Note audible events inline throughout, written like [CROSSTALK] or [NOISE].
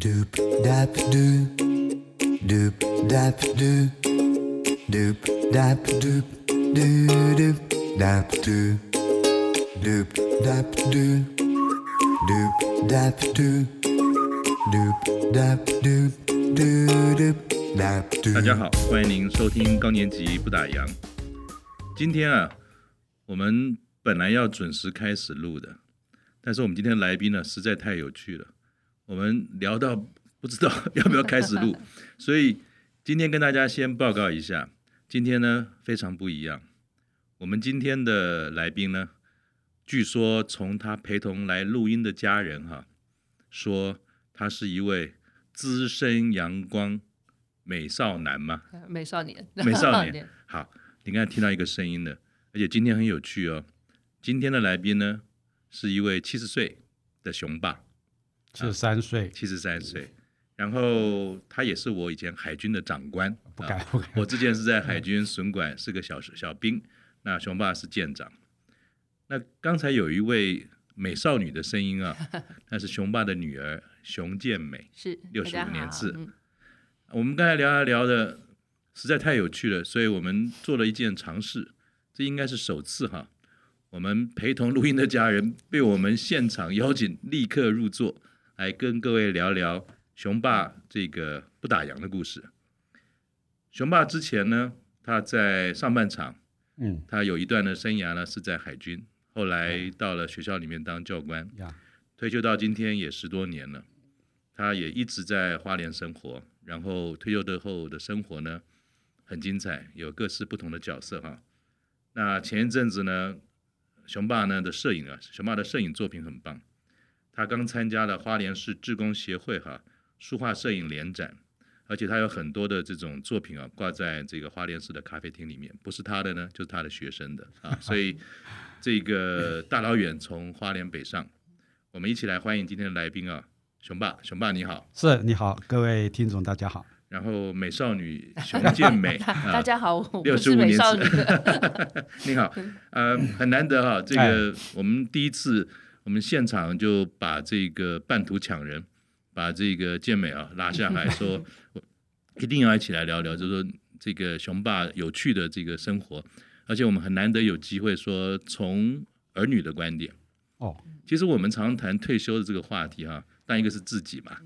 Doop dap doo, doop dap doo, doop dap doop doo doop dap doo, doop dap doo, doop dap doo, doop dap doo doo doop dap doo。大家好，欢迎您收听高年级不打烊。今天啊，我们本来要准时开始录的，但是我们今天来宾呢实在太有趣了，我们聊到不知道要不要开始录，[LAUGHS] 所以今天跟大家先报告一下，今天呢非常不一样。我们今天的来宾呢，据说从他陪同来录音的家人哈，说他是一位资深阳光美少男嘛，美少年，美少年。[LAUGHS] 好，你刚才听到一个声音的，而且今天很有趣哦。今天的来宾呢，是一位七十岁的雄霸，七十三岁，七十三岁。然后他也是我以前海军的长官，不敢不敢。我之前是在海军损管是个小小兵，那雄霸是舰长。那刚才有一位美少女的声音啊，[LAUGHS] 那是雄霸的女儿熊健美，是六十五年制。嗯、我们刚才聊啊聊的实在太有趣了，所以我们做了一件尝试，这应该是首次哈。我们陪同录音的家人被我们现场邀请，立刻入座，来跟各位聊聊。雄霸这个不打烊的故事。雄霸之前呢，他在上半场，嗯，他有一段的生涯呢是在海军，后来到了学校里面当教官，嗯、退休到今天也十多年了。他也一直在花莲生活，然后退休之后的生活呢很精彩，有各式不同的角色哈。那前一阵子呢，雄霸呢的摄影啊，雄霸的摄影作品很棒，他刚参加了花莲市志工协会哈。书画摄影联展，而且他有很多的这种作品啊，挂在这个花莲市的咖啡厅里面，不是他的呢，就是他的学生的啊。所以 [LAUGHS] 这个大老远从花莲北上，我们一起来欢迎今天的来宾啊，熊爸，熊爸你好，是你好，各位听众大家好。然后美少女熊健美，[LAUGHS] 大家好，六十五年次，[LAUGHS] 你好，呃，很难得哈，这个我们第一次我们现场就把这个半途抢人。把这个健美啊拉下来说，[LAUGHS] 一定要一起来聊聊，就是说这个雄霸有趣的这个生活，而且我们很难得有机会说从儿女的观点哦。其实我们常常谈退休的这个话题哈，但一个是自己嘛，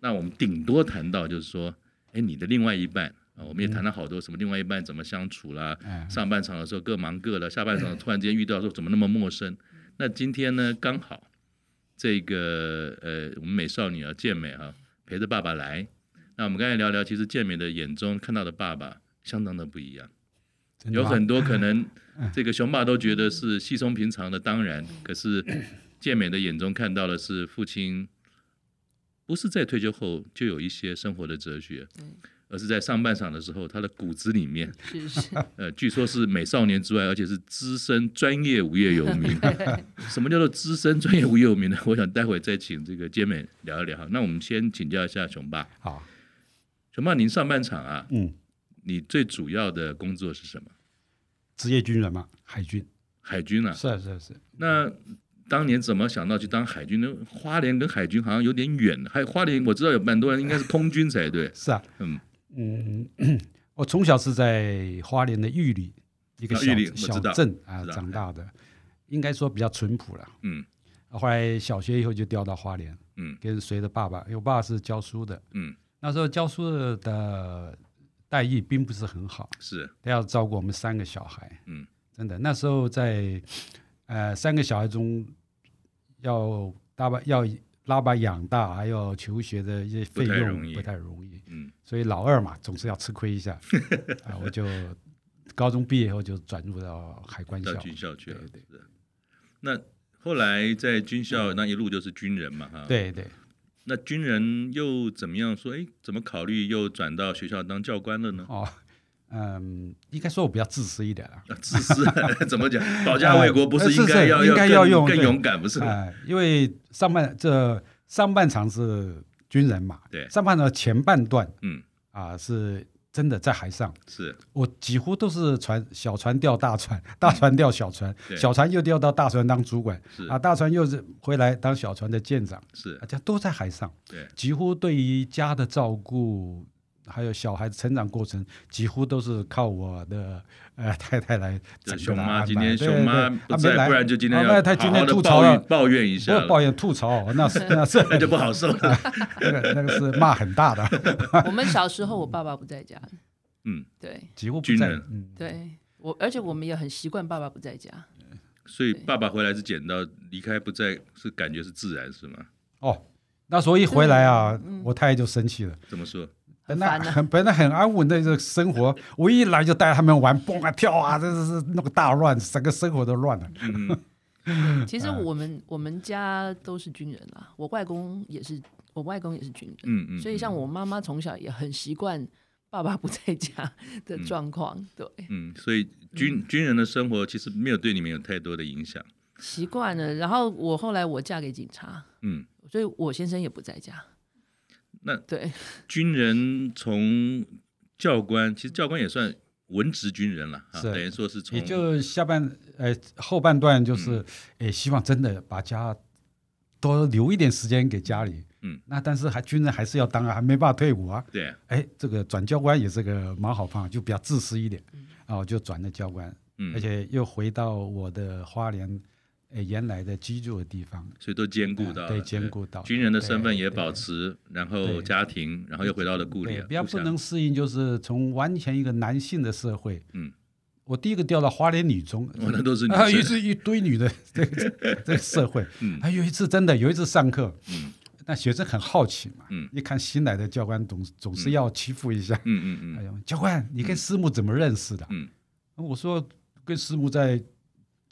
那我们顶多谈到就是说，哎，你的另外一半啊，我们也谈了好多什么另外一半怎么相处啦，上半场的时候各忙各的，下半场突然间遇到说怎么那么陌生，那今天呢刚好。这个呃，我们美少女啊，健美哈、啊，陪着爸爸来。那我们刚才聊聊，其实健美的眼中看到的爸爸相当的不一样，有很多可能这个熊爸都觉得是稀松平常的当然，[COUGHS] 可是健美的眼中看到的是父亲不是在退休后就有一些生活的哲学。而是在上半场的时候，他的骨子里面，是是 [LAUGHS] 呃，据说是美少年之外，而且是资深专业无业游民。[LAUGHS] 什么叫做资深专业无业游民呢？我想待会再请这个健美聊一聊。那我们先请教一下熊爸。好，熊爸，您上半场啊，嗯，你最主要的工作是什么？职业军人嘛，海军。海军啊？是啊是啊是。那当年怎么想到去当海军呢？花莲跟海军好像有点远。还有花莲，我知道有蛮多人应该是空军才对。是啊，嗯。嗯，我从小是在花莲的玉里一个小小镇啊长大的，应该说比较淳朴了。嗯，后来小学以后就调到花莲，嗯，跟随着爸爸，因为我爸爸是教书的，嗯，那时候教书的待遇并不是很好，是。他要照顾我们三个小孩，嗯，真的那时候在呃三个小孩中要大把要。拉把养大，还有求学的一些费用不太容易，嗯，所以老二嘛，总是要吃亏一下，啊，[LAUGHS] 我就高中毕业后就转入到海关校，到军校去了，对对。那后来在军校那一路就是军人嘛，哈，对对。那军人又怎么样说？哎，怎么考虑又转到学校当教官了呢？哦。嗯，应该说我比较自私一点啊。自私 [LAUGHS] 怎么讲？[LAUGHS] 保家卫国不是应该要应该要用更勇敢不是？哎，因为上半这上半场是军人嘛，对，上半场前半段，嗯。啊是真的在海上，是。我几乎都是船小船钓大船，[LAUGHS] 大船钓小船，嗯、小船又钓到大船当主管，是。啊，大船又是回来当小船的舰长，是。大家都在海上，对，几乎对于家的照顾，还有小孩子成长过程，几乎都是靠我的 [LAUGHS] 呃太太来。熊妈今天熊妈不在，来不然就今天要他今天吐槽了，抱怨一下，抱怨吐槽，那是那是 [LAUGHS] 那就不好受了，[LAUGHS] 那个那个是骂很大的。我们小时候，我爸爸不在家。嗯，对，几乎不在。嗯，对我，而且我们也很习惯爸爸不在家，所以爸爸回来是捡到，离开不在是感觉是自然是吗？哦，那所以一回来啊，我太太就生气了。怎么说？本来很本来很安稳的这个生活，我一来就带他们玩蹦啊跳啊，这是是弄个大乱，整个生活都乱了。嗯，[LAUGHS] 其实我们我们家都是军人啊，我外公也是，我外公也是军人。嗯嗯，所以像我妈妈从小也很习惯。爸爸不在家的状况，嗯、对，嗯，所以军、嗯、军人的生活其实没有对你们有太多的影响，习惯了。然后我后来我嫁给警察，嗯，所以我先生也不在家。那对，军人从教官，其实教官也算文职军人了，啊，等于说是从，也就下半呃后半段就是，哎、嗯，希望真的把家多留一点时间给家里。嗯，那但是还军人还是要当啊，还没办法退伍啊。对，哎，这个转教官也是个蛮好方法，就比较自私一点，然、嗯、后、啊、就转了教官，嗯，而且又回到我的花莲，呃，原来的居住的地方，所以都兼顾到、嗯，对，兼顾到军人的身份也保持，然后家庭，然后又回到了故里。比较不能适应就是从完全一个男性的社会，嗯，我第一个调到花莲女中，哦、那都是女 [LAUGHS] 还有一次一堆女的这个这个社会，[LAUGHS] 嗯，还有一次真的有一次上课，嗯。那学生很好奇嘛，嗯，一看新来的教官总总是要欺负一下，嗯嗯嗯，哎呦，教官，你跟师母怎么认识的？嗯，我说跟师母在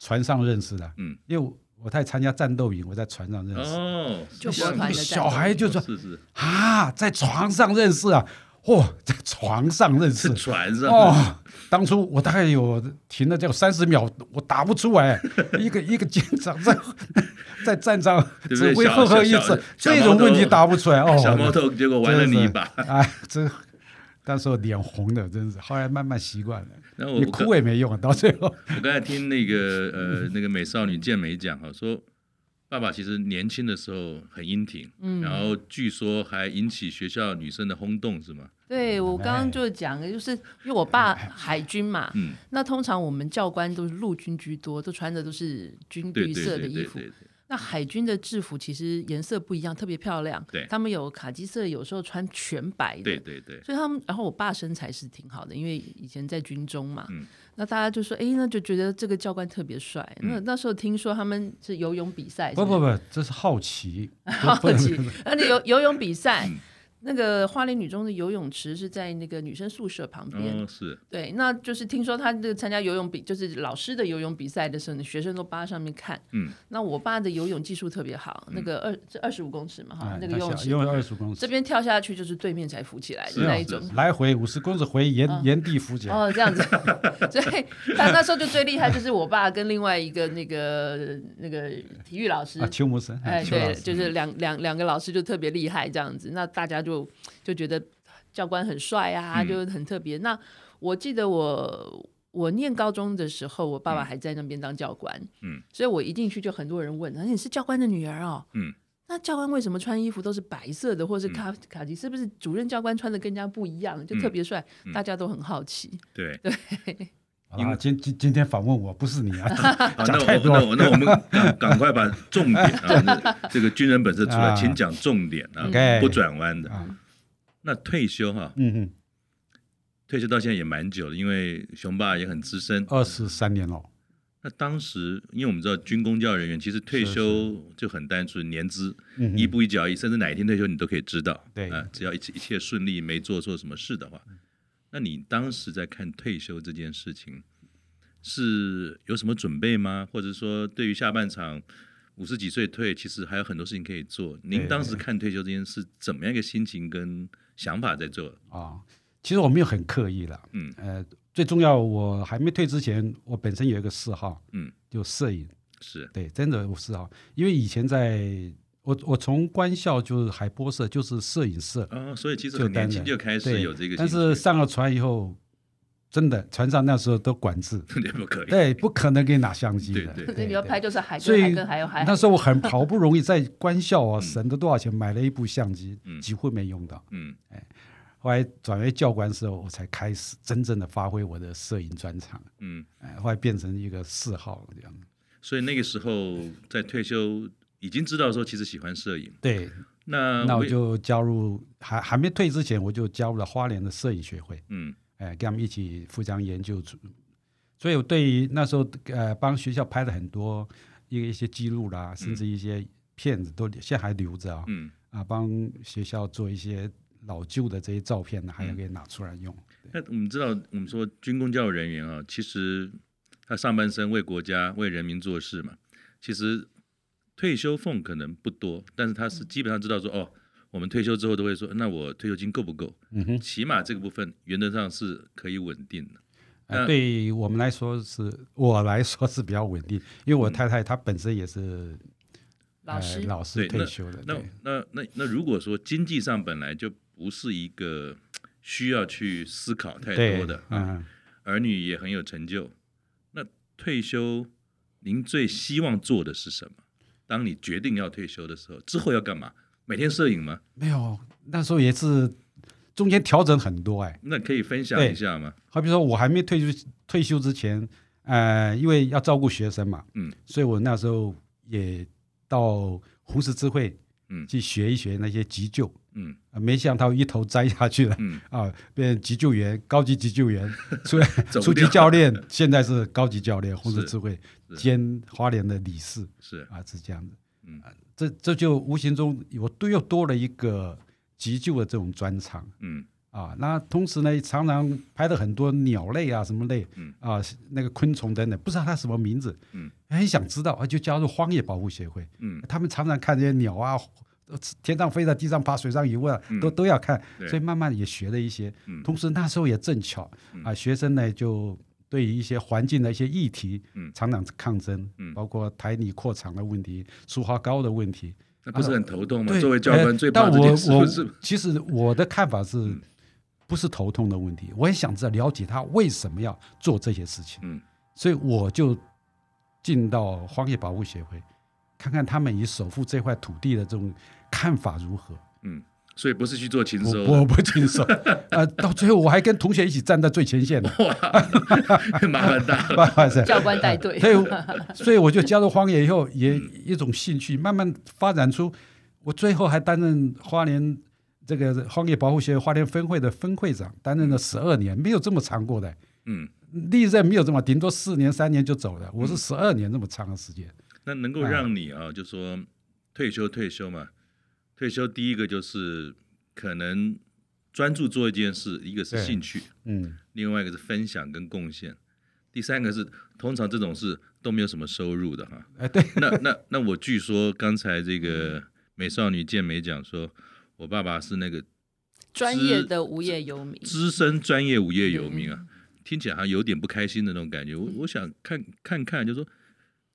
船上认识的，嗯，因为我在参加战斗营，我在船上认识，哦，就船的小孩就说，是是啊，在床上认识啊。哦，在床上认识，船上哦。当初我大概有停了这个三十秒，我打不出来。[LAUGHS] 一个一个舰长在 [LAUGHS] 在战场指挥赫赫一次，这种问题答不出来哦。小毛头结果玩了你一把，哎，这当时我脸红的，真是。后来慢慢习惯了，你哭也没用，到最后。我刚才听那个呃那个美少女健美讲哈说。爸爸其实年轻的时候很英挺，嗯，然后据说还引起学校女生的轰动，是吗？对，我刚刚就讲的就是因为我爸海军嘛，嗯，那通常我们教官都是陆军居多，都穿的都是军绿色的衣服。那海军的制服其实颜色不一样，特别漂亮。对，他们有卡其色，有时候穿全白的。对对对。所以他们，然后我爸身材是挺好的，因为以前在军中嘛。嗯。那大家就说，哎，那就觉得这个教官特别帅。嗯、那那时候听说他们是游泳比赛。不不不，这是好奇。[LAUGHS] 好奇。[LAUGHS] 那你游游泳比赛。嗯那个花莲女中的游泳池是在那个女生宿舍旁边，哦，是，对，那就是听说他这个参加游泳比，就是老师的游泳比赛的时候呢，学生都扒上面看。嗯，那我爸的游泳技术特别好，那个二这二十五公尺嘛，哈，那个游泳池，游二十五公尺，这边跳下去就是对面才浮起来的那一种，来回五十公尺回原原地浮起来。哦，这样子，[LAUGHS] 所以他那时候就最厉害，就是我爸跟另外一个那个那个体育老师啊，邱木生，哎，对，就是两两两个老师就特别厉害这样子，那大家就就就觉得。教官很帅啊，就很特别。嗯、那我记得我我念高中的时候，我爸爸还在那边当教官，嗯，所以我一进去就很多人问，你是教官的女儿哦，嗯，那教官为什么穿衣服都是白色的，或是卡卡其？是不是主任教官穿的更加不一样，就特别帅？嗯、大家都很好奇。对 [LAUGHS] 对，因为今今今天访问我不是你啊，[LAUGHS] 讲太多，那我们赶赶快把重点啊，[LAUGHS] 这个军人本色出来，请讲重点啊，不转弯的。那退休哈，嗯嗯，退休到现在也蛮久了，因为熊爸也很资深，二十三年了。那当时，因为我们知道军公教人员其实退休就很单纯，年资一步一脚印，甚至哪一天退休你都可以知道。对。啊，只要一切一切顺利，没做错什么事的话，那你当时在看退休这件事情，是有什么准备吗？或者说，对于下半场？五十几岁退，其实还有很多事情可以做。您当时看退休这件事，怎么样一个心情跟想法在做？啊，其实我没有很刻意了。嗯，呃，最重要，我还没退之前，我本身有一个嗜好，嗯，就摄影。是，对，真的有嗜好。因为以前在我我从官校就是海波社，就是摄影社啊，所以其实很年轻就开始有这个。但是上了船以后，真的船上那时候都管制，[LAUGHS] 不可以，对，不可能给你拿相机的。对对，你要拍就是海，所以还有海。那时候我很 [LAUGHS] 好不容易在官校啊省了多少钱买了一部相机，几乎没用到。嗯，哎，后来转为教官的时候，我才开始真正的发挥我的摄影专长。嗯，哎，后来变成一个嗜好这样。所以那个时候在退休。已经知道说其实喜欢摄影，对，那那我就加入，还还没退之前，我就加入了花莲的摄影学会，嗯，哎，跟他们一起互相研究，所以我对于那时候呃帮学校拍了很多一一些记录啦，甚至一些片子都现在还留着啊，嗯，啊帮学校做一些老旧的这些照片呢，还要给拿出来用。那我们知道，我们说军工教育人员啊，其实他上半生为国家为人民做事嘛，其实。退休俸可能不多，但是他是基本上知道说，哦，我们退休之后都会说，那我退休金够不够？嗯哼，起码这个部分原则上是可以稳定的。呃，对我们来说是，我来说是比较稳定，因为我太太她本身也是老师，呃、老师退休的。那那那那如果说经济上本来就不是一个需要去思考太多的，嗯，儿女也很有成就，那退休您最希望做的是什么？当你决定要退休的时候，之后要干嘛？每天摄影吗？没有，那时候也是中间调整很多哎。那可以分享一下吗？好比说我还没退休，退休之前，呃，因为要照顾学生嘛，嗯，所以我那时候也到红十字会，嗯，去学一学那些急救，嗯，没想到一头栽下去了，嗯。啊，变急救员，高级急救员，初初级教练，现在是高级教练，红十字会。兼花莲的理事。是。啊，是这样的，嗯，这这就无形中我都又多了一个急救的这种专长，嗯。啊，那同时呢，常常拍的很多鸟类啊，什么类，嗯。啊，那个昆虫等等，不知道它什么名字，嗯，很想知道，就加入荒野保护协会，嗯，他们常常看这些鸟啊，天上飞在地上爬，水上游啊，都都要看，所以慢慢也学了一些，同时那时候也正巧啊，学生呢就。对于一些环境的一些议题，嗯，常常抗争，嗯，包括台泥扩厂的问题、塑化膏的问题，那不是很头痛吗？作为教官最怕这件事。但我我其实我的看法是，不是头痛的问题，我也想知道了解他为什么要做这些事情，嗯，所以我就进到荒野保护协会，看看他们以守护这块土地的这种看法如何，嗯。所以不是去做禽兽，我不禽兽。[LAUGHS] 呃，到最后我还跟同学一起站在最前线的。[LAUGHS] 哇，[LAUGHS] 麻烦大了。教官带队。所以，所以我就加入荒野以后，也一种兴趣，慢慢发展出。我最后还担任花莲这个荒野保护协会花莲分会的分会长，担任了十二年，没有这么长过的。嗯，历任没有这么，顶多四年、三年就走了。我是十二年这么长的时间。那能够让你啊，就说退休退休嘛。退休第一个就是可能专注做一件事，一个是兴趣，嗯，另外一个是分享跟贡献，第三个是通常这种事都没有什么收入的哈。哎，对，那那那我据说刚才这个美少女健美讲说，我爸爸是那个专业的无业游民，资深专业无业游民啊，听起来好像有点不开心的那种感觉。我我想看看看，就是说，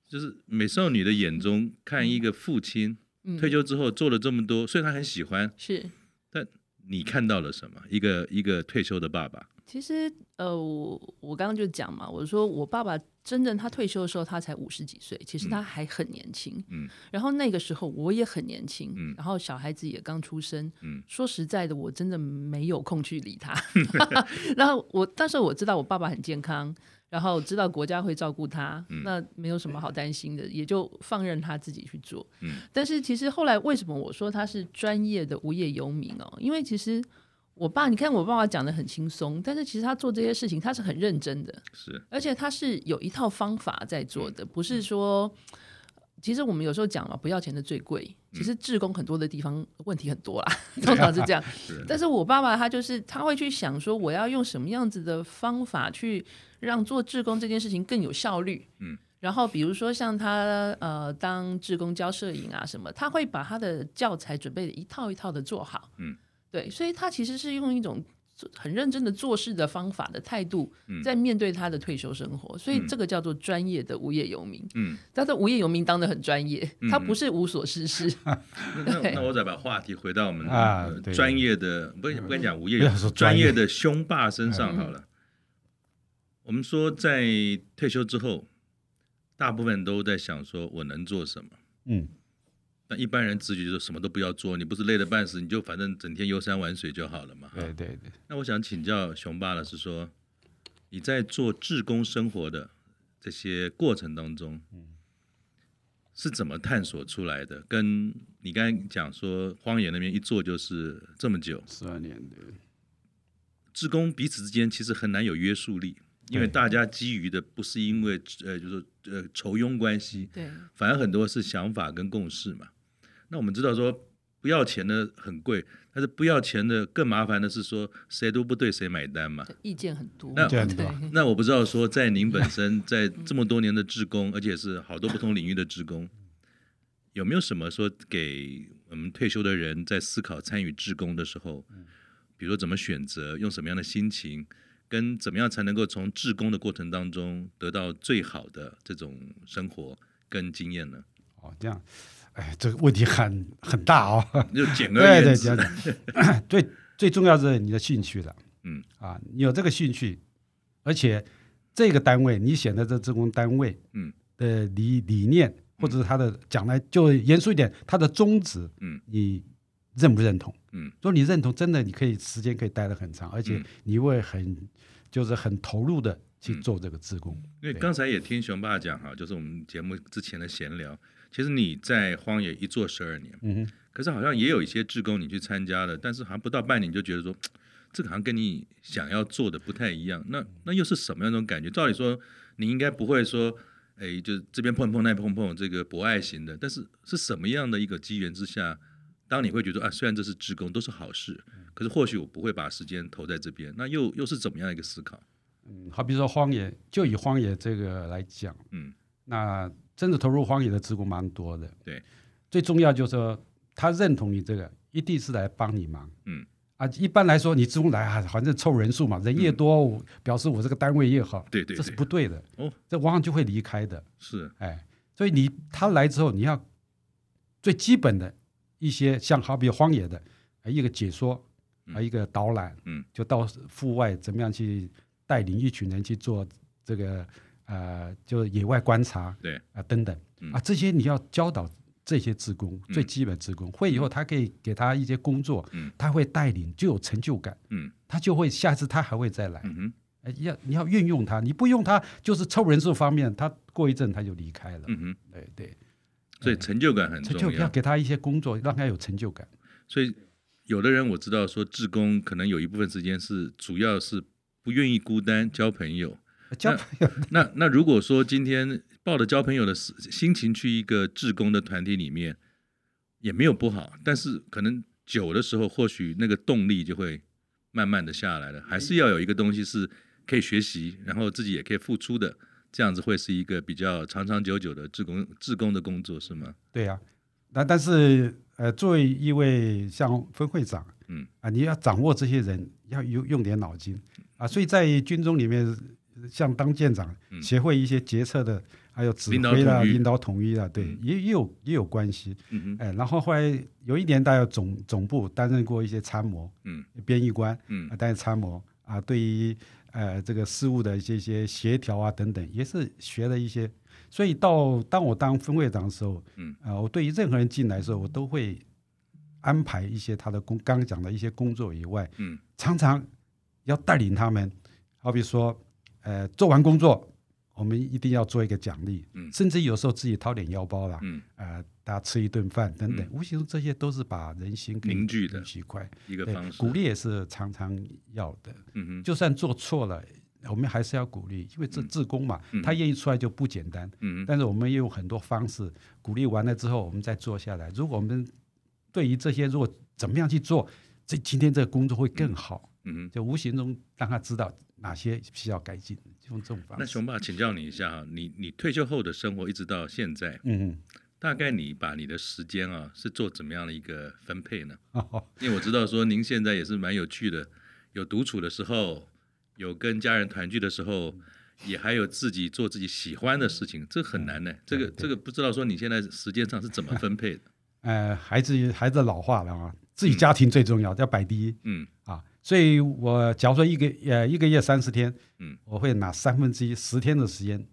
就是美少女的眼中看一个父亲。退休之后做了这么多，虽然他很喜欢，是，但你看到了什么？一个一个退休的爸爸。其实，呃，我我刚刚就讲嘛，我说我爸爸真正他退休的时候，他才五十几岁，其实他还很年轻。嗯。然后那个时候我也很年轻，嗯。然后小孩子也刚出生，嗯。说实在的，我真的没有空去理他。[LAUGHS] 然后我，但是我知道我爸爸很健康。然后知道国家会照顾他，嗯、那没有什么好担心的，也就放任他自己去做。嗯、但是其实后来为什么我说他是专业的无业游民哦？因为其实我爸，你看我爸爸讲的很轻松，但是其实他做这些事情他是很认真的，是，而且他是有一套方法在做的，不是说。其实我们有时候讲嘛，不要钱的最贵。其实志工很多的地方问题很多啦，[LAUGHS] 嗯、通常是这样。是但是我爸爸他就是他会去想说，我要用什么样子的方法去让做志工这件事情更有效率。嗯。然后比如说像他呃当志工教摄影啊什么，他会把他的教材准备的一套一套的做好。嗯。对，所以他其实是用一种很认真的做事的方法的态度，在面对他的退休生活，所以这个叫做专业的无业游民。嗯，他的无业游民当得很专业，他不是无所事事。[LAUGHS] 那那我再把话题回到我们专业的，不不跟你讲无业游，专业的凶霸身上好了。我们说在退休之后，大部分都在想说我能做什么。嗯。那一般人直觉就是什么都不要做，你不是累得半死，你就反正整天游山玩水就好了嘛。对对对。那我想请教熊爸了是说，你在做志工生活的这些过程当中，是怎么探索出来的？跟你刚才讲说，荒野那边一做就是这么久，十二年的。志工彼此之间其实很难有约束力，因为大家基于的不是因为呃，就是呃仇佣关系，对，反而很多是想法跟共识嘛。那我们知道说不要钱的很贵，但是不要钱的更麻烦的是说谁都不对谁买单嘛，意见很多。那 [LAUGHS] 那我不知道说在您本身 [LAUGHS] 在这么多年的职工，而且是好多不同领域的职工，有没有什么说给我们退休的人在思考参与职工的时候，比如说怎么选择，用什么样的心情，跟怎么样才能够从志工的过程当中得到最好的这种生活跟经验呢？哦，这样。哎，这个问题很很大哦。[LAUGHS] 就简而言之，最 [LAUGHS] 最重要是你的兴趣了。嗯啊，你有这个兴趣，而且这个单位你选的这职工单位，嗯的理理念或者是他的将来就严肃一点，他的宗旨，嗯，你认不认同？嗯，如果你认同，真的你可以时间可以待得很长，而且你会很就是很投入的去做这个职工。因为刚才也听熊爸讲哈，就是我们节目之前的闲聊。其实你在荒野一做十二年，嗯哼，可是好像也有一些志工你去参加了，但是好像不到半年你就觉得说，[TSK] 这个好像跟你想要做的不太一样。那那又是什么样一种感觉？照理说你应该不会说，哎，就这边碰碰那边碰碰，这个博爱型的。但是是什么样的一个机缘之下，当你会觉得啊，虽然这是志工都是好事，可是或许我不会把时间投在这边。那又又是怎么样一个思考？嗯，好比说荒野，就以荒野这个来讲，嗯，那。真的投入荒野的职工蛮多的，对，最重要就是说他认同你这个，一定是来帮你忙，嗯。啊，一般来说你职工来啊，反正凑人数嘛，人越多，嗯、表示我这个单位越好，对，对对，这是不对的，哦，这往往就会离开的，是，哎，所以你他来之后，你要最基本的一些，像好比荒野的，一个解说，啊，一个导览，嗯，就到户外怎么样去带领一群人去做这个。呃，就野外观察，对。啊、呃，等等、嗯、啊，这些你要教导这些职工、嗯、最基本职工，会以后他可以给他一些工作，嗯、他会带领就有成就感，嗯、他就会下次他还会再来，嗯要你要运用他，你不用他就是凑人数方面，他过一阵他就离开了，嗯哼。对对，所以成就感很重要，就要给他一些工作，让他有成就感。所以有的人我知道说，志工可能有一部分时间是主要是不愿意孤单，交朋友。交朋友那，那那如果说今天抱着交朋友的心情去一个志工的团体里面，也没有不好，但是可能久的时候，或许那个动力就会慢慢的下来了。还是要有一个东西是可以学习，然后自己也可以付出的，这样子会是一个比较长长久久的志工志工的工作，是吗？对呀、啊，那但是呃，作为一位像分会长，嗯啊，你要掌握这些人，要用用点脑筋啊，所以在军中里面。像当舰长，协会一些决策的，还有指挥啦、领导统一啦，对，也也有也有关系。嗯哎，然后后来有一年，到总总部担任过一些参谋，嗯，编译官，嗯，担任参谋啊，对于呃这个事务的一些一些协调啊等等，也是学了一些。所以到当我当分会长的时候，嗯，啊，我对于任何人进来的时候，我都会安排一些他的工，刚刚讲的一些工作以外，嗯，常常要带领他们，好比说。呃，做完工作，我们一定要做一个奖励，嗯，甚至有时候自己掏点腰包啦，嗯，呃，大家吃一顿饭等等，嗯、无形中这些都是把人心凝聚的一块一个方式。鼓励也是常常要的，嗯哼，就算做错了，我们还是要鼓励，因为这自工嘛，嗯、他愿意出来就不简单，嗯，但是我们也有很多方式鼓励完了之后，我们再做下来。如果我们对于这些，如果怎么样去做，这今天这个工作会更好，嗯，就无形中让他知道。哪些需要改进？用这种方式。那熊爸，请教你一下哈，你你退休后的生活一直到现在，嗯，大概你把你的时间啊是做怎么样的一个分配呢？哦因为我知道说您现在也是蛮有趣的，有独处的时候，有跟家人团聚的时候，也还有自己做自己喜欢的事情，这很难呢。这个这个不知道说你现在时间上是怎么分配的？[LAUGHS] 呃，孩子孩子老化了啊，自己家庭最重要，要摆第一。嗯啊，所以我假如说一个呃一个月三十天，嗯，我会拿三分之一十天的时间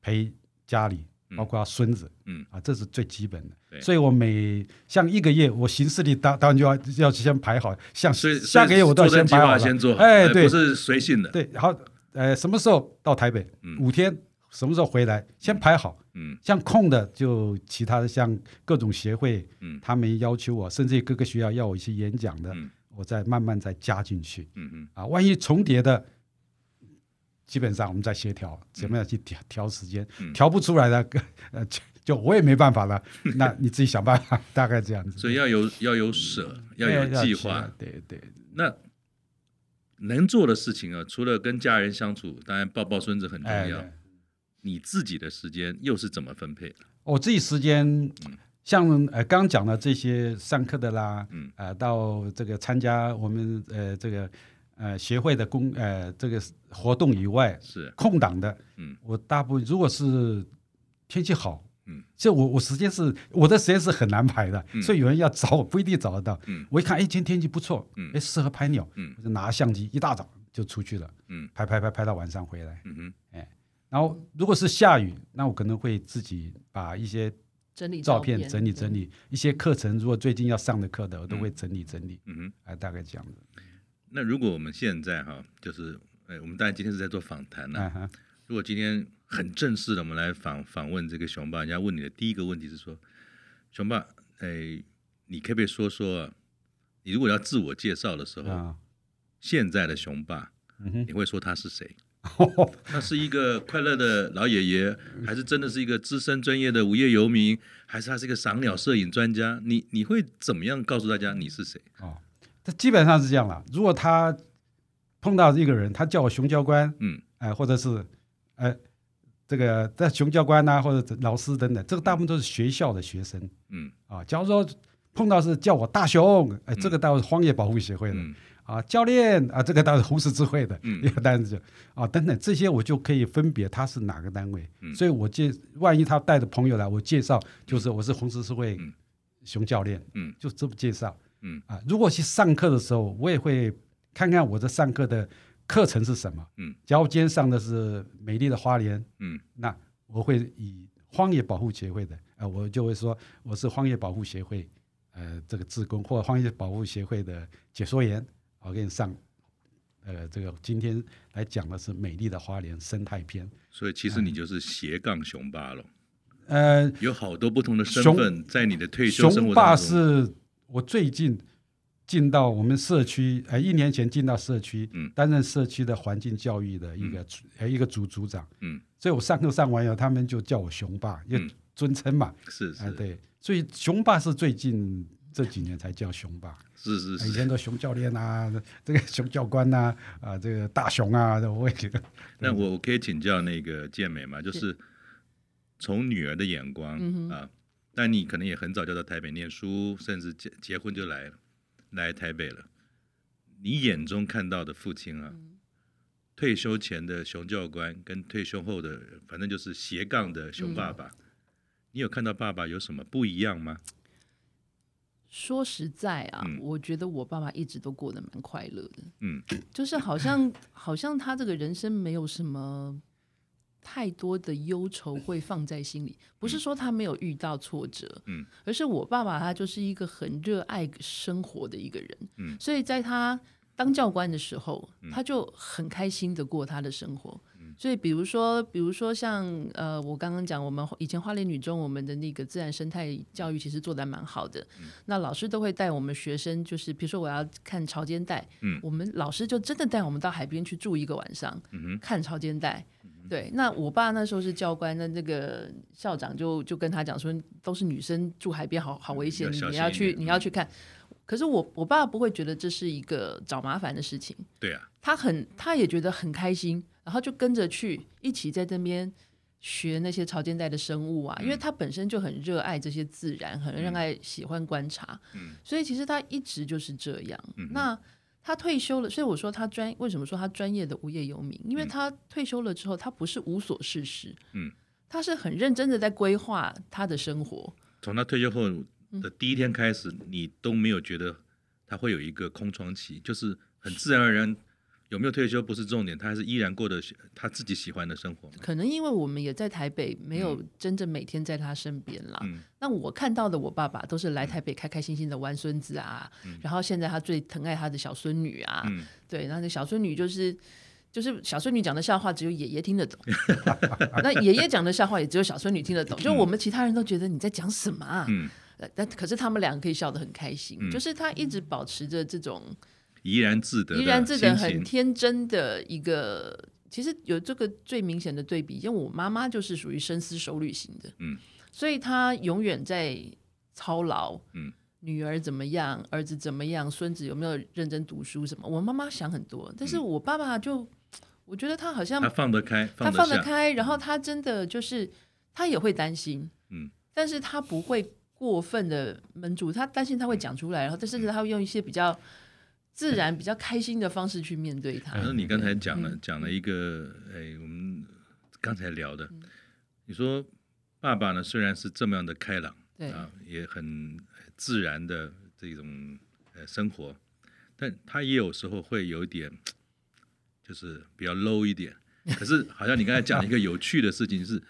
陪家里。包括孙子，嗯啊，这是最基本的。对所以我每像一个月，我行事历当当然就要要先排好，像下个月我都要先排好先做，哎，对，不是随性的。对，好，呃，什么时候到台北？嗯、五天，什么时候回来？先排好。嗯，像空的就其他的，像各种协会，嗯，他们要求我，甚至各个学校要我一些演讲的，嗯、我再慢慢再加进去。嗯嗯，啊，万一重叠的。基本上我们再协调，怎么样去调调时间，调不出来的，[LAUGHS] 呃，就我也没办法了。[LAUGHS] 那你自己想办法，大概这样子。所以要有要有舍，要有计划。对对。那能做的事情啊，除了跟家人相处，当然抱抱孙子很重要。你自己的时间又是怎么分配的？我自己时间，像呃刚讲的这些上课的啦，嗯，呃，到这个参加我们呃这个。呃，协会的工呃这个活动以外是。空档的，嗯，我大部分如果是天气好，嗯，这我我时间是我的时间是很难排的，嗯、所以有人要找我不一定找得到，嗯，我一看哎今天天气不错，嗯，哎适合拍鸟，嗯，我就拿相机一大早就出去了，嗯，拍拍拍拍到晚上回来，嗯哼，哎，然后如果是下雨，那我可能会自己把一些整理照片整理整理，一些课程如果最近要上的课的，我都会整理整理，嗯哼，哎大概这样子。那如果我们现在哈，就是，哎，我们当然今天是在做访谈呢。Uh. 如果今天很正式的，我们来访访问这个熊爸，人家问你的第一个问题是说，熊爸，哎，你可不可以说说，你如果要自我介绍的时候，uh. 现在的熊爸，uh huh. 你会说他是谁？[LAUGHS] 他是一个快乐的老爷爷，还是真的是一个资深专业的无业游民，还是他是一个赏鸟摄影专家？你你会怎么样告诉大家你是谁？哦。Uh huh. 这基本上是这样了。如果他碰到一个人，他叫我熊教官，嗯，哎、呃，或者是，呃，这个在熊教官呐、啊，或者老师等等，这个大部分都是学校的学生，嗯，啊，假如说碰到是叫我大熊，哎，这个倒是荒野保护协会的，嗯、啊，教练啊，这个倒是红十字会的，嗯，一个单子，啊，等等这些我就可以分别他是哪个单位，嗯，所以我介万一他带着朋友来，我介绍就是我是红十字会熊教练，嗯，就这么介绍。嗯。啊，如果去上课的时候，我也会看看我的上课的课程是什么。嗯，假如今天上的是美丽的花莲，嗯，那我会以荒野保护协会的，啊，我就会说我是荒野保护协会，呃，这个志工或者荒野保护协会的解说员，我给你上，呃，这个今天来讲的是美丽的花莲生态篇。所以其实你就是斜杠雄霸了。呃，有好多不同的身份在你的退休生活当中。熊爸是。我最近进到我们社区，呃，一年前进到社区，嗯，担任社区的环境教育的一个，呃，一个组组长，嗯，所以我上课上完以后，他们就叫我雄霸，因为尊称嘛，是是，对，所以雄霸是最近这几年才叫熊爸，是是是，以前都熊教练啊，[LAUGHS] 这个熊教官呐，啊，这个大熊啊，我也觉得。那我我可以请教那个健美嘛，就是从女儿的眼光啊。但你可能也很早就到台北念书，甚至结结婚就来来台北了。你眼中看到的父亲啊，嗯、退休前的熊教官跟退休后的，反正就是斜杠的熊爸爸，嗯、你有看到爸爸有什么不一样吗？说实在啊，嗯、我觉得我爸爸一直都过得蛮快乐的。嗯，[CLEARS THROAT] 就是好像好像他这个人生没有什么。太多的忧愁会放在心里，不是说他没有遇到挫折，嗯，而是我爸爸他就是一个很热爱生活的一个人，嗯，所以在他当教官的时候，他就很开心的过他的生活，嗯，所以比如说，比如说像呃，我刚刚讲我们以前花莲女中我们的那个自然生态教育其实做的蛮好的，嗯，那老师都会带我们学生，就是比如说我要看潮间带，嗯，我们老师就真的带我们到海边去住一个晚上，看潮间带。对，那我爸那时候是教官，那那个校长就就跟他讲说，都是女生住海边，好好危险，你要去你要去看。可是我我爸不会觉得这是一个找麻烦的事情，对啊，他很他也觉得很开心，然后就跟着去一起在这边学那些潮间带的生物啊，嗯、因为他本身就很热爱这些自然，很热爱喜欢观察，嗯，所以其实他一直就是这样。嗯、那他退休了，所以我说他专为什么说他专业的无业游民？因为他退休了之后，他不是无所事事，嗯，他是很认真的在规划他的生活。从他退休后的第一天开始，嗯、你都没有觉得他会有一个空窗期，就是很自然而然。有没有退休不是重点，他还是依然过得他自己喜欢的生活。可能因为我们也在台北，没有真正每天在他身边啦。嗯、那我看到的我爸爸都是来台北开开心心的玩孙子啊，嗯、然后现在他最疼爱他的小孙女啊，嗯、对，那那小孙女就是就是小孙女讲的笑话只有爷爷听得懂，[LAUGHS] 那爷爷讲的笑话也只有小孙女听得懂，嗯、就我们其他人都觉得你在讲什么啊？嗯、但可是他们两个可以笑得很开心，嗯、就是他一直保持着这种。怡然自得，怡然自得，很天真的一个。其实有这个最明显的对比，因为我妈妈就是属于深思熟虑型的，嗯，所以她永远在操劳，嗯，女儿怎么样，儿子怎么样，孙子有没有认真读书什么。我妈妈想很多，但是我爸爸就，我觉得他好像他放得开，他放得开，然后他真的就是他也会担心，嗯，但是他不会过分的闷住，他担心他会讲出来，然后但是他会用一些比较。自然比较开心的方式去面对他。反正你刚才讲了讲了一个，哎，我们刚才聊的，你说爸爸呢，虽然是这么样的开朗，对啊，也很自然的这种呃生活，但他也有时候会有一点，就是比较 low 一点。可是好像你刚才讲一个有趣的事情是，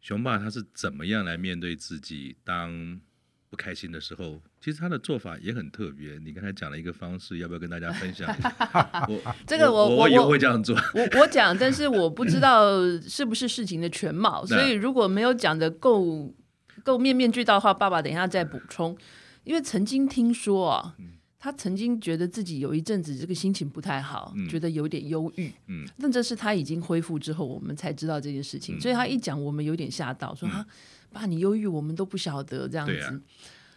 熊爸他是怎么样来面对自己当不开心的时候，其实他的做法也很特别。你刚才讲了一个方式，要不要跟大家分享一下？[LAUGHS] 我 [LAUGHS] 这个我我以后会这样做。我我讲，但是我不知道是不是事情的全貌，[LAUGHS] 所以如果没有讲的够够面面俱到的话，爸爸等一下再补充。因为曾经听说啊。他曾经觉得自己有一阵子这个心情不太好，嗯、觉得有点忧郁。嗯，但这是他已经恢复之后，我们才知道这件事情。嗯、所以他一讲，我们有点吓到，说：“他、嗯，爸，你忧郁，我们都不晓得这样子。啊”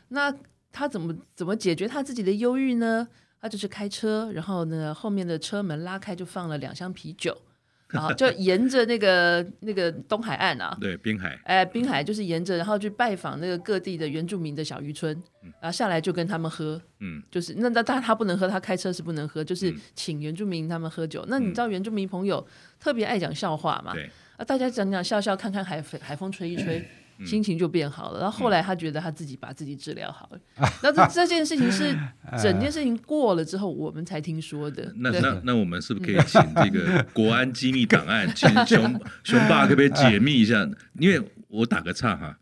那他怎么怎么解决他自己的忧郁呢？他就是开车，然后呢，后面的车门拉开，就放了两箱啤酒。[LAUGHS] 然后就沿着那个那个东海岸啊，对，滨海，哎，滨海就是沿着，然后去拜访那个各地的原住民的小渔村，嗯、然后下来就跟他们喝，嗯，就是那那他他不能喝，他开车是不能喝，就是请原住民他们喝酒。嗯、那你知道原住民朋友特别爱讲笑话嘛？对，啊，大家讲讲笑笑，看看海风海风吹一吹。[LAUGHS] 心情就变好了，然后后来他觉得他自己把自己治疗好了。[LAUGHS] 那这这件事情是 [LAUGHS] 整件事情过了之后，我们才听说的。那那 [LAUGHS] 那我们是不是可以请这个国安机密档案，请熊熊爸可不可以解密一下？因为我打个岔哈，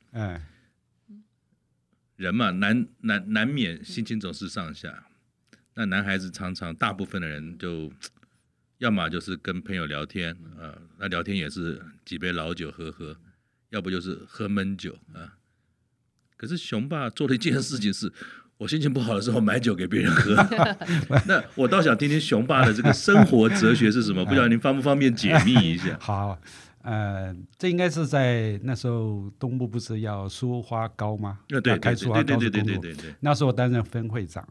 人嘛，难难难免心情总是上下。那男孩子常常大部分的人就要么就是跟朋友聊天啊，那聊天也是几杯老酒喝喝。要不就是喝闷酒啊，可是雄爸做了一件事情是，[LAUGHS] 我心情不好的时候买酒给别人喝。[LAUGHS] 那我倒想听听雄爸的这个生活哲学是什么？[LAUGHS] 不知道您方不方便解密一下？好，呃，这应该是在那时候东部不是要苏花高吗？对对开苏花高速公路。对对对对。那时候我担任分会长，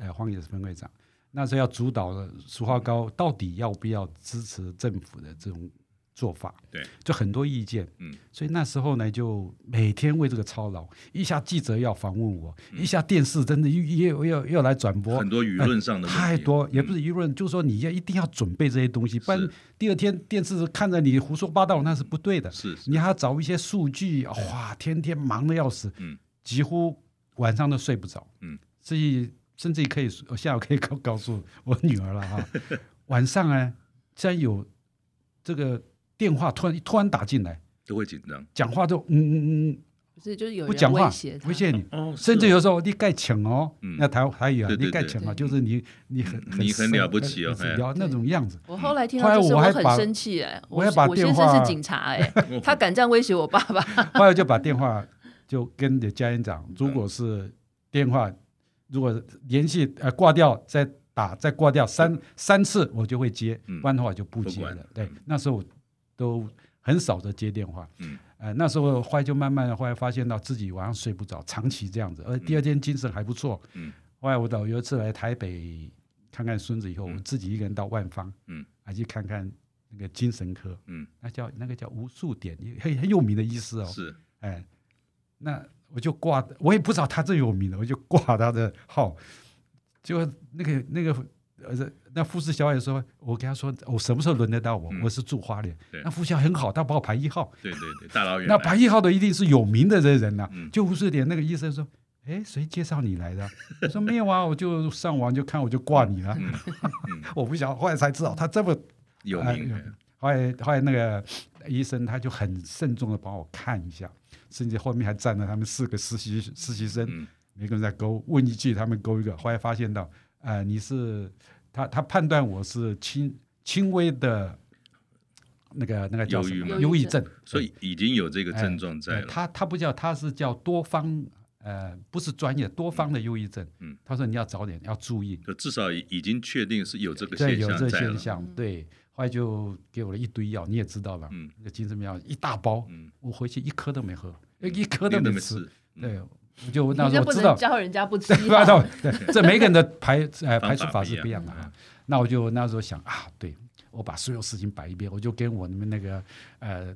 呃，荒野是分会长，那时候要主导的苏花高到底要不要支持政府的这种。做法对，就很多意见，嗯，所以那时候呢，就每天为这个操劳，一下记者要访问我，一下电视真的又又又又来转播，很多舆论上的太多，也不是舆论，就是说你要一定要准备这些东西，不然第二天电视看着你胡说八道，那是不对的。是，你还要找一些数据，哇，天天忙得要死，嗯，几乎晚上都睡不着，嗯，所以甚至可以，我下午可以告告诉我女儿了哈，[LAUGHS] 晚上呢，既然有这个。电话突然突然打进来，都会紧张。讲话都嗯嗯嗯，不是就是有不讲话威胁你，甚至有时候你盖请哦，那台台语啊，你盖请啊，就是你你很你很了不起哦，聊那种样子。我后来听到就是我很生气哎，我还把电话是警察哎，[LAUGHS] 他敢这样威胁我爸爸。[LAUGHS] 后来就把电话就跟着嘉园长，如果是电话如果联系呃挂掉再打再挂掉三三次我就会接，不然的话就不接了。对，那时候。都很少的接电话，嗯，呃，那时候后来就慢慢的后来发现到自己晚上睡不着，长期这样子，而第二天精神还不错，嗯，后来我到有一次来台北看看孙子以后，我自己一个人到万方，嗯，还去看看那个精神科，嗯，那叫那个叫无数点，很很有名的医师哦，是，哎，那我就挂，我也不知道他这有名的，我就挂他的号。就那个那个呃，那护士小姐说，我跟她说，我什么时候轮得到我？我是住花莲，那护士很好，他把我排一号。对对对，大老远。那排一号的一定是有名的这人呐。就护士点那个医生说，哎，谁介绍你来的？我说没有啊，我就上网就看，我就挂你了。[LAUGHS] 我不想，后来才知道他这么有名。后来后来那个医生他就很慎重的帮我看一下，甚至后面还站了他们四个实习实习生。每个人在勾问一句，他们勾一个。后来发现到，呃，你是他，他判断我是轻轻微的，那个那个叫什么？忧郁症。所以已经有这个症状在了。他他不叫，他是叫多方，呃，不是专业，多方的忧郁症。嗯。他说你要早点要注意。就至少已经确定是有这个现象在了。有这个现象，对。后来就给我了一堆药，你也知道吧，嗯，那个精神病药一大包，嗯，我回去一颗都没喝，一颗都没吃，对。就那时候我知道教人家不吃 [LAUGHS] 对，这每个人的排呃排除法是不一样的啊。那我就那时候想啊，对我把所有事情摆一遍，我就跟我们那个呃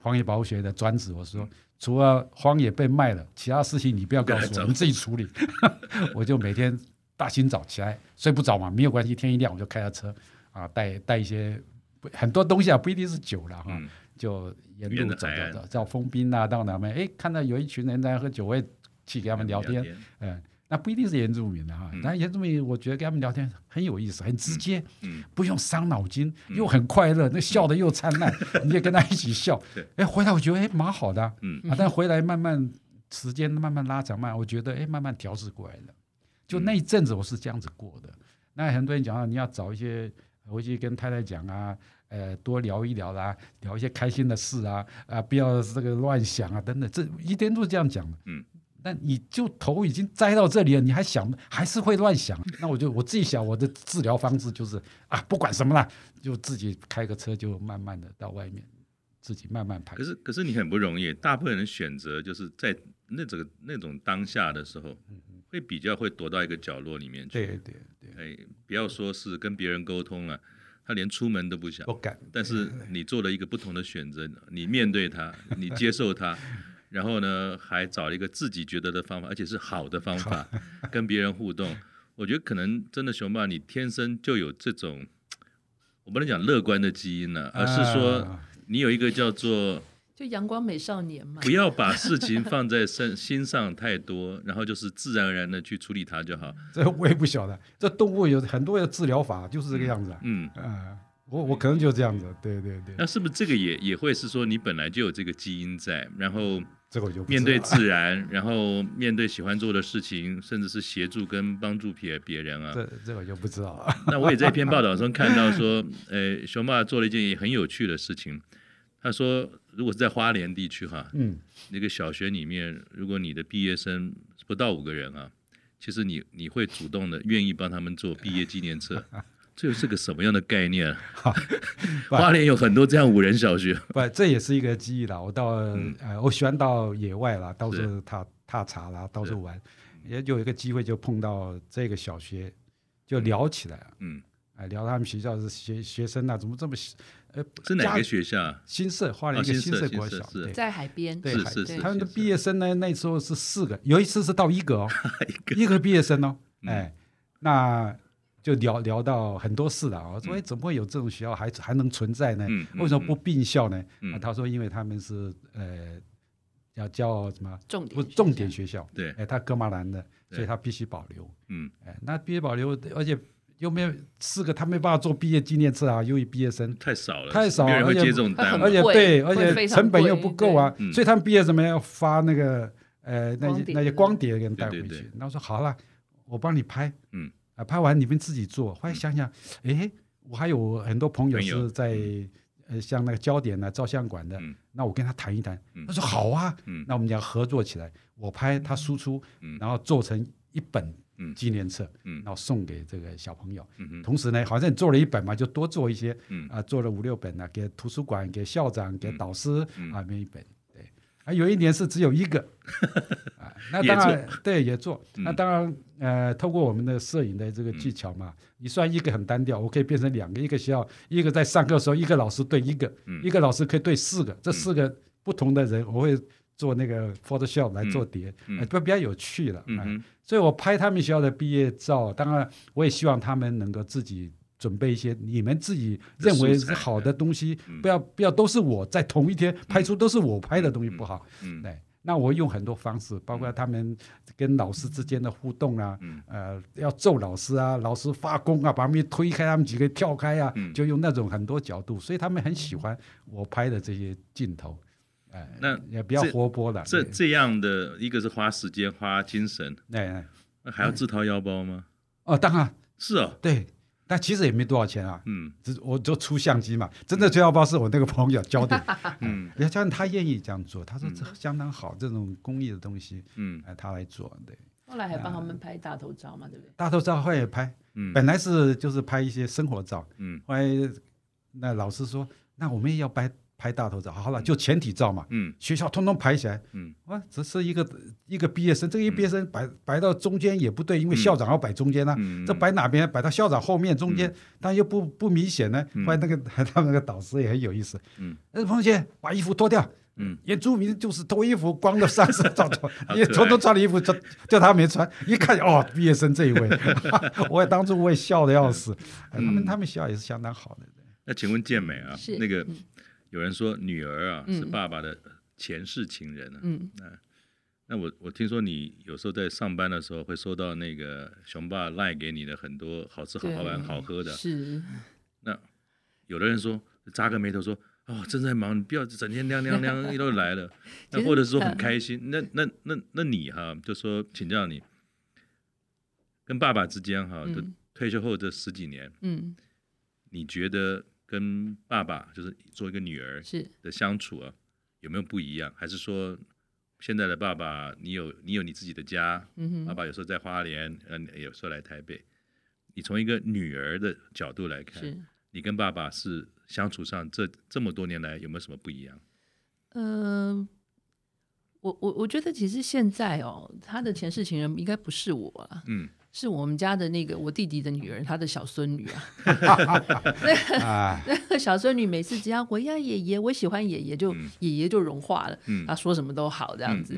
荒野保护学的专职，我说除了荒野被卖了，其他事情你不要告诉我，我们自己处理。[LAUGHS] 我就每天大清早起来睡不着嘛，没有关系，天一亮我就开着车啊，带带一些很多东西啊，不一定是酒了哈，就沿路走走走，到封滨啊，到哪边哎，看到有一群人在喝酒，我也。去跟他们聊天，嗯，那不一定是原住民的哈，嗯、但原住民我觉得跟他们聊天很有意思，很直接，嗯，嗯。不用伤脑筋，又很快乐，那笑得又灿烂，嗯、[LAUGHS] 你也跟他一起笑，哎对，回来我觉得哎蛮好的，嗯。啊，但回来慢慢时间慢慢拉长，慢我觉得哎慢慢调试过来了，就那一阵子我是这样子过的。那很多人讲啊，你要找一些回去跟太太讲啊，呃，多聊一聊啦、啊，聊一些开心的事啊，啊，不要这个乱想啊等等，这一天都是这样讲的，嗯。那你就头已经栽到这里了，你还想还是会乱想？那我就我自己想，我的治疗方式就是啊，不管什么了，就自己开个车，就慢慢的到外面，自己慢慢排。可是可是你很不容易，大部分人选择就是在那这个那种当下的时候，会比较会躲到一个角落里面去。对对对，哎，不要说是跟别人沟通了，他连出门都不想。不敢。但是你做了一个不同的选择，你面对他，你接受他。[LAUGHS] [LAUGHS] 然后呢，还找了一个自己觉得的方法，而且是好的方法，[LAUGHS] 跟别人互动。我觉得可能真的熊爸，你天生就有这种，我不能讲乐观的基因呢、啊，而是说你有一个叫做就阳光美少年嘛，不要把事情放在身心上太多，然后就是自然而然的去处理它就好。[LAUGHS] 这我也不晓得，这动物有很多的治疗法，就是这个样子、啊。嗯啊。嗯我我可能就这样子，对对对。那是不是这个也也会是说你本来就有这个基因在，然后这个就面对自然，[LAUGHS] 然后面对喜欢做的事情，甚至是协助跟帮助别别人啊？这这个就不知道了。[LAUGHS] 那我也在一篇报道中看到说，[LAUGHS] 呃，熊爸做了一件也很有趣的事情。他说，如果是在花莲地区哈，嗯，那个小学里面，如果你的毕业生不到五个人啊，其实你你会主动的愿意帮他们做毕业纪念册。这是个什么样的概念？啊？[LAUGHS] 花莲有很多这样五人小学，不，这也是一个记忆啦。我到、嗯、呃，我喜欢到野外啦，到处踏踏查啦，到处玩，也有一个机会就碰到这个小学，就聊起来。嗯，哎，聊他们学校是学学生啊，怎么这么呃？是哪个学校？新社，花莲一个新社国小，对，在海边。对，是是。他们的毕业生呢，那时候是四个，有一次是到一个哦，[LAUGHS] 一个毕业生哦，哎，那。就聊聊到很多事了啊！我说哎，怎么会有这种学校还还能存在呢？为什么不并校呢？他说因为他们是呃，要叫什么？重点不重点学校？对，哎，他哥马兰的，所以他必须保留。嗯，哎，那必须保留，而且又没有四个，他没办法做毕业纪念册啊，因为毕业生太少了，太少了，而且而且对，而且成本又不够啊，所以他们毕业什么要发那个呃那些那些光碟给人带回去。那我说好了，我帮你拍。嗯。啊，拍完你们自己做。后来想想，哎，我还有很多朋友是在呃，像那个焦点呢、照相馆的，那我跟他谈一谈。他说好啊，那我们俩合作起来，我拍他输出，然后做成一本纪念册，然后送给这个小朋友。同时呢，好像做了一本嘛，就多做一些，啊，做了五六本呢，给图书馆、给校长、给导师啊，每一本。啊，有一年是只有一个，啊，那当然对也做，那当然呃，透过我们的摄影的这个技巧嘛，你算一个很单调，我可以变成两个，一个学校一个在上课的时候，一个老师对一个，一个老师可以对四个，这四个不同的人，我会做那个 Photoshop 来做碟，不、嗯嗯、比较有趣了。所以我拍他们学校的毕业照，当然我也希望他们能够自己准备一些你们自己认为是好的东西，不要不要都是我在同一天拍出都是我拍的东西不好。嗯，对。那我用很多方式，包括他们跟老师之间的互动啊，嗯、呃，要揍老师啊，老师发功啊，把他们推开，他们几个跳开啊，嗯、就用那种很多角度，所以他们很喜欢我拍的这些镜头，哎、呃，那也比较活泼的。这这样的一个是花时间花精神，哎，那还要自掏腰包吗？哦，当然。是哦，对。但其实也没多少钱啊，嗯，只我就出相机嘛，真的最要包是我那个朋友教的，嗯，要加上他愿意这样做，他说这相当好，这种工艺的东西，嗯，他来做，对。后来还帮他们拍大头照嘛，对不对？大头照后来也拍，嗯，本来是就是拍一些生活照，嗯，后来那老师说，那我们也要拍。拍大头照，好了，就全体照嘛。嗯，学校通通排起来。嗯，啊，只是一个一个毕业生，这个一毕业生摆摆到中间也不对，因为校长要摆中间呢。这摆哪边？摆到校长后面中间，但又不不明显呢。后来那个 [LAUGHS] 他们那个导师也很有意思。嗯，那彭同学把衣服脱掉。嗯，原住民就是脱衣服，光着上身照照，也统统穿了衣服，就就他没穿。一看哦，毕业生这一位，[LAUGHS] 我也当初我也笑的要死。他们他们笑也是相当好的。那请问健美啊，那个。有人说女儿啊是爸爸的前世情人啊，嗯，那那我我听说你有时候在上班的时候会收到那个熊爸赖给你的很多好吃好玩好喝的，是。那有的人说扎个眉头说哦正在忙，你不要整天亮亮亮都来了，[LAUGHS] 那或者是说很开心，那那那那你哈就说请教你跟爸爸之间哈，就退休后这十几年，嗯，你觉得？跟爸爸就是做一个女儿是的相处啊，有没有不一样？还是说现在的爸爸，你有你有你自己的家，嗯爸爸有时候在花莲，嗯，有时候来台北。你从一个女儿的角度来看，你跟爸爸是相处上这这么多年来有没有什么不一样？嗯，我我我觉得其实现在哦，他的前世情人应该不是我啊，嗯。是我们家的那个我弟弟的女儿，她的小孙女啊。[LAUGHS] [LAUGHS] 那个小孙女每次只要我要爷爷，我喜欢爷爷，就爷爷就融化了。他说什么都好这样子。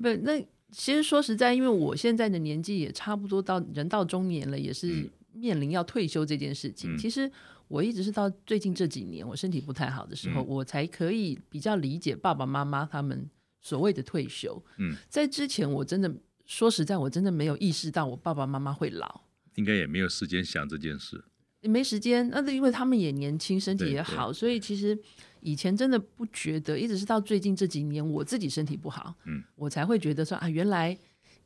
不，那其实说实在，因为我现在的年纪也差不多到人到中年了，也是面临要退休这件事情。其实我一直是到最近这几年，我身体不太好的时候，我才可以比较理解爸爸妈妈他们所谓的退休。嗯在之前我真的。说实在，我真的没有意识到我爸爸妈妈会老，应该也没有时间想这件事。没时间，那是因为他们也年轻，身体也好，所以其实以前真的不觉得，一直是到最近这几年，我自己身体不好，嗯，我才会觉得说啊，原来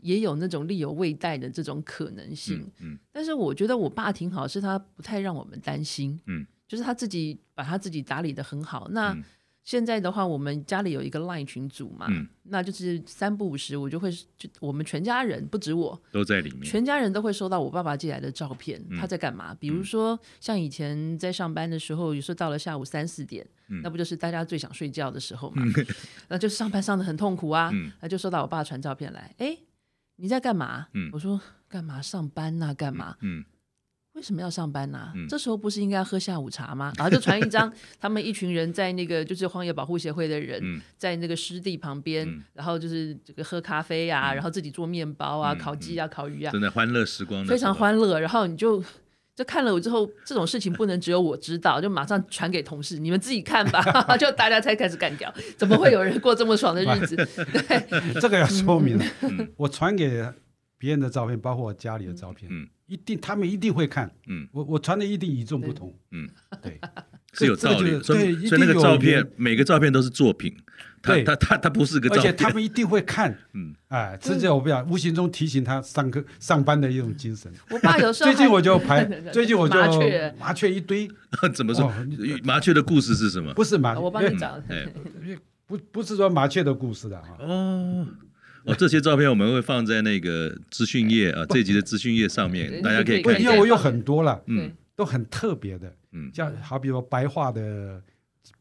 也有那种力有未逮的这种可能性。嗯，嗯，但是我觉得我爸挺好，是他不太让我们担心，嗯，就是他自己把他自己打理得很好。那。嗯现在的话，我们家里有一个 LINE 群组嘛，嗯、那就是三不五时，我就会就我们全家人不止我都在里面，全家人都会收到我爸爸寄来的照片，嗯、他在干嘛？比如说像以前在上班的时候，有时候到了下午三四点，嗯、那不就是大家最想睡觉的时候嘛？嗯、[LAUGHS] 那就是上班上得很痛苦啊，那、嗯、就收到我爸传照片来，哎，你在干嘛？嗯、我说干嘛上班呐？干嘛？为什么要上班呢、啊？嗯、这时候不是应该喝下午茶吗？[LAUGHS] 然后就传一张他们一群人在那个就是荒野保护协会的人，嗯、在那个湿地旁边，嗯、然后就是这个喝咖啡啊，嗯、然后自己做面包啊，嗯、烤鸡啊，烤鱼啊，真的欢乐时光，非常欢乐。然后你就就看了我之后，这种事情不能只有我知道，就马上传给同事，你们自己看吧。[LAUGHS] 就大家才开始干掉，怎么会有人过这么爽的日子？[LAUGHS] 对，这个要说明，嗯、我传给别人的照片，包括我家里的照片，嗯。一定，他们一定会看。嗯，我我传的一定与众不同。嗯，对，[LAUGHS] 是有道理。所以所以那个照片，每个照片都是作品。对，他他他不是个照片。而且他们一定会看。嗯，哎，这叫我不要无形中提醒他上课上班的一种精神。我爸有时候 [LAUGHS] 最近我就拍，[LAUGHS] 最近我就麻雀一堆。怎么说？麻雀的故事是什么？不是麻雀，我帮你找。不不是说麻雀的故事的啊。哦。哦，这些照片我们会放在那个资讯页啊，这集的资讯页上面，大家可以看。因为我有很多了，嗯，都很特别的，嗯，像好比说白化的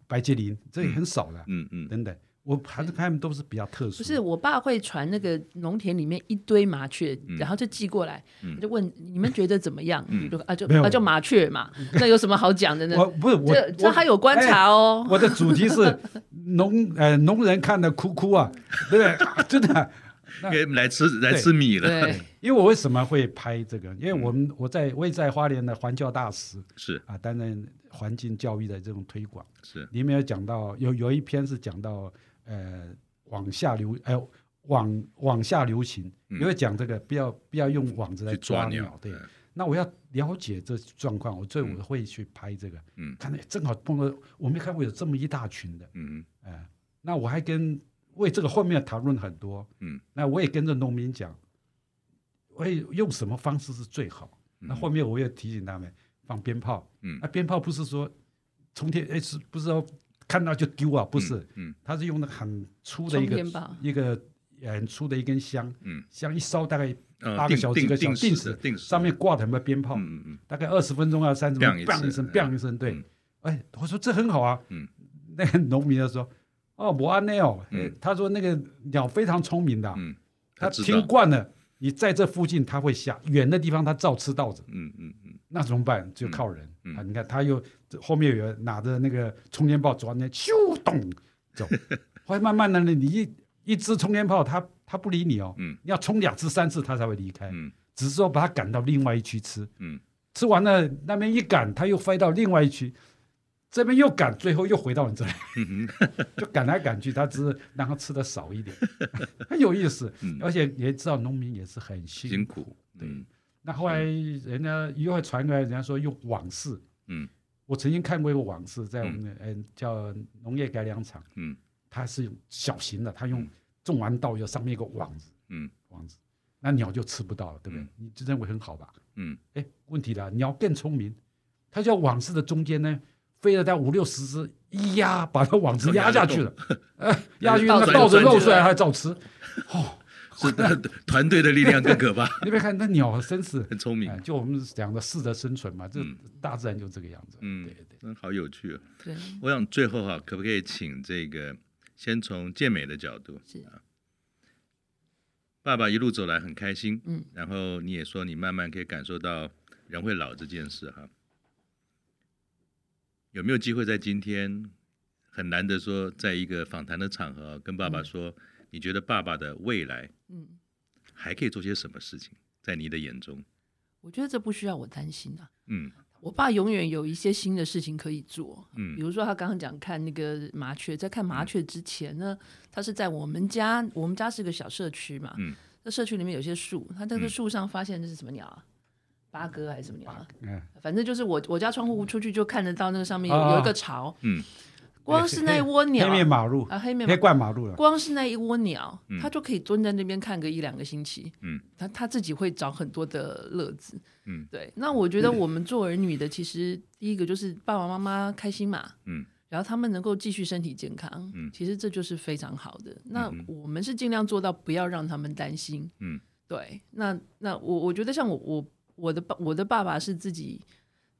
白吉林，这也很少了，嗯嗯，等等，我还是看他们都是比较特殊。不是，我爸会传那个农田里面一堆麻雀，然后就寄过来，就问你们觉得怎么样？就啊就啊就麻雀嘛，[LAUGHS] 那有什么好讲的呢？我不是我这这还有观察哦。我的主题是农呃农人看的哭哭啊，对不对？[LAUGHS] 真的。给来吃来吃米了。对，[LAUGHS] 因为我为什么会拍这个？因为我们我在我也在花莲的环教大使是啊，担任环境教育的这种推广是。里面有讲到有有一篇是讲到呃往下流哎往往下流行，因为讲这个不要不要用网子来抓鸟。对，那我要了解这状况，我所以我会去拍这个。嗯，看到正好碰到我没看过有这么一大群的。嗯嗯，那我还跟。为这个后面讨论很多，嗯，那我也跟着农民讲，我也用什么方式是最好。那后面我也提醒他们放鞭炮，嗯，那鞭炮不是说从天哎是不是说看到就丢啊？不是，嗯，它是用那个很粗的一个一个很粗的一根香，嗯，香一烧大概八个小时一个小时定时，定时上面挂的什么鞭炮，嗯嗯，大概二十分钟啊三十分钟，砰一声，砰一声，对，哎，我说这很好啊，嗯，那个农民就说。哦，我安内哦，他说那个鸟非常聪明的，嗯，他听惯了，你在这附近他会下，远的地方他照吃稻子，嗯嗯嗯，那怎么办？就靠人啊！你看他又后面有人拿着那个冲天炮抓那咻咚走，后来慢慢的呢，你一一支冲天炮，他他不理你哦，嗯，你要冲两次三次他才会离开，嗯，只是说把他赶到另外一区吃，嗯，吃完了那边一赶，他又飞到另外一区。这边又赶，最后又回到你这里，[LAUGHS] 就赶来赶去，他只是让他吃的少一点，[LAUGHS] 很有意思。而且也知道农民也是很辛苦，对。那后来人家又会传过来，人家说用网式，嗯，我曾经看过一个网式，在我们的嗯。叫农业改良场，嗯，它是用小型的，它用种完稻有上面一个网子，嗯，网子，那鸟就吃不到了，对不对？你就认为很好吧？嗯，哎，问题了，鸟更聪明，它叫网式的中间呢。飞了大概五六十只，一压把它网子压下去了，呃，压下去那稻子露出来还照吃，哦，是的，团队的力量更可怕。[LAUGHS] 你别看那鸟真是 [LAUGHS] 很聪明，就我们讲的适者生存嘛，这大自然就这个样子。嗯，对对，嗯，好有趣哦。对，我想最后哈，可不可以请这个先从健美的角度？是啊，爸爸一路走来很开心，嗯，然后你也说你慢慢可以感受到人会老这件事哈。有没有机会在今天很难得说，在一个访谈的场合跟爸爸说，你觉得爸爸的未来，嗯，还可以做些什么事情？在你的眼中，我觉得这不需要我担心啊。嗯，我爸永远有一些新的事情可以做。嗯，比如说他刚刚讲看那个麻雀，在看麻雀之前呢，他是在我们家，我们家是个小社区嘛。嗯，那社区里面有些树，他在这树上发现这是什么鸟啊？八哥还是什么鸟啊？嗯，反正就是我我家窗户出去就看得到那个上面有有一个巢。嗯，光是那一 [LAUGHS] 窝鸟，黑面马路啊，黑面黑冠马路了。光是那一窝鸟，它就可以蹲在那边看个一两个星期。嗯，它它自己会找很多的乐子。嗯，对。那我觉得我们做儿女的，其实第一个就是爸爸妈妈开心嘛。嗯，然后他们能够继续身体健康。嗯，其实这就是非常好的。那我们是尽量做到不要让他们担心。嗯，对。那那我我觉得像我我。我的爸，我的爸爸是自己，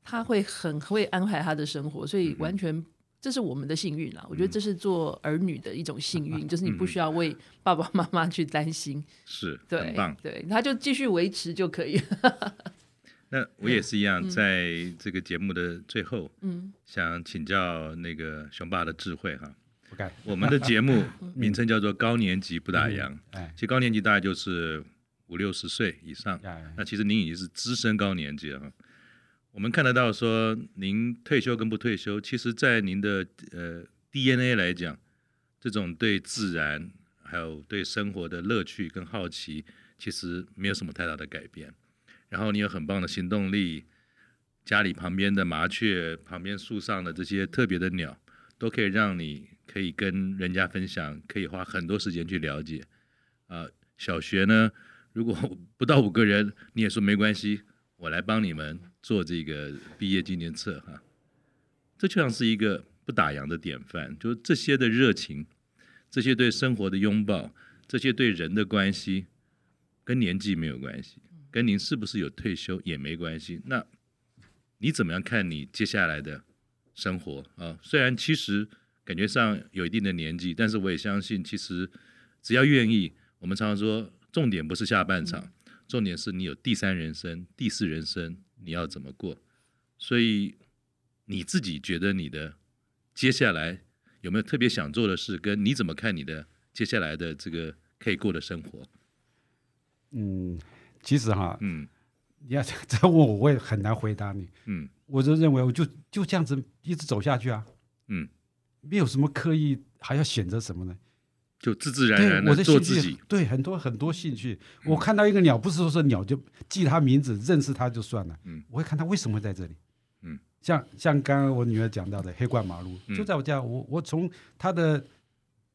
他会很会安排他的生活，所以完全这是我们的幸运啦。嗯、我觉得这是做儿女的一种幸运，嗯、[LAUGHS] 就是你不需要为爸爸妈妈去担心，是，对，很棒，对，他就继续维持就可以了。[LAUGHS] 那我也是一样，在这个节目的最后，嗯，想请教那个熊爸的智慧哈。[LAUGHS] 我们的节目名称叫做高年级不打烊，哎，其实高年级大概就是。五六十岁以上，那其实您已经是资深高年级了。我们看得到说，您退休跟不退休，其实，在您的呃 DNA 来讲，这种对自然还有对生活的乐趣跟好奇，其实没有什么太大的改变。然后你有很棒的行动力，家里旁边的麻雀、旁边树上的这些特别的鸟，都可以让你可以跟人家分享，可以花很多时间去了解。啊、呃，小学呢？如果不到五个人，你也说没关系，我来帮你们做这个毕业纪念册哈。这就像是一个不打烊的典范，就这些的热情，这些对生活的拥抱，这些对人的关系，跟年纪没有关系，跟您是不是有退休也没关系。那你怎么样看你接下来的生活啊？虽然其实感觉上有一定的年纪，但是我也相信，其实只要愿意，我们常常说。重点不是下半场，重点是你有第三人生、第四人生，你要怎么过？所以你自己觉得你的接下来有没有特别想做的事？跟你怎么看你的接下来的这个可以过的生活？嗯，其实哈，嗯，你要 [LAUGHS] 再问我，我也很难回答你。嗯，我就认为我就就这样子一直走下去啊。嗯，没有什么刻意还要选择什么呢？就自自然然的做自己。对，很多很多兴趣。我看到一个鸟，不是说是鸟就记它名字，认识它就算了。嗯，我会看它为什么会在这里。嗯，像像刚刚我女儿讲到的黑冠马鹭，就在我家。我我从它的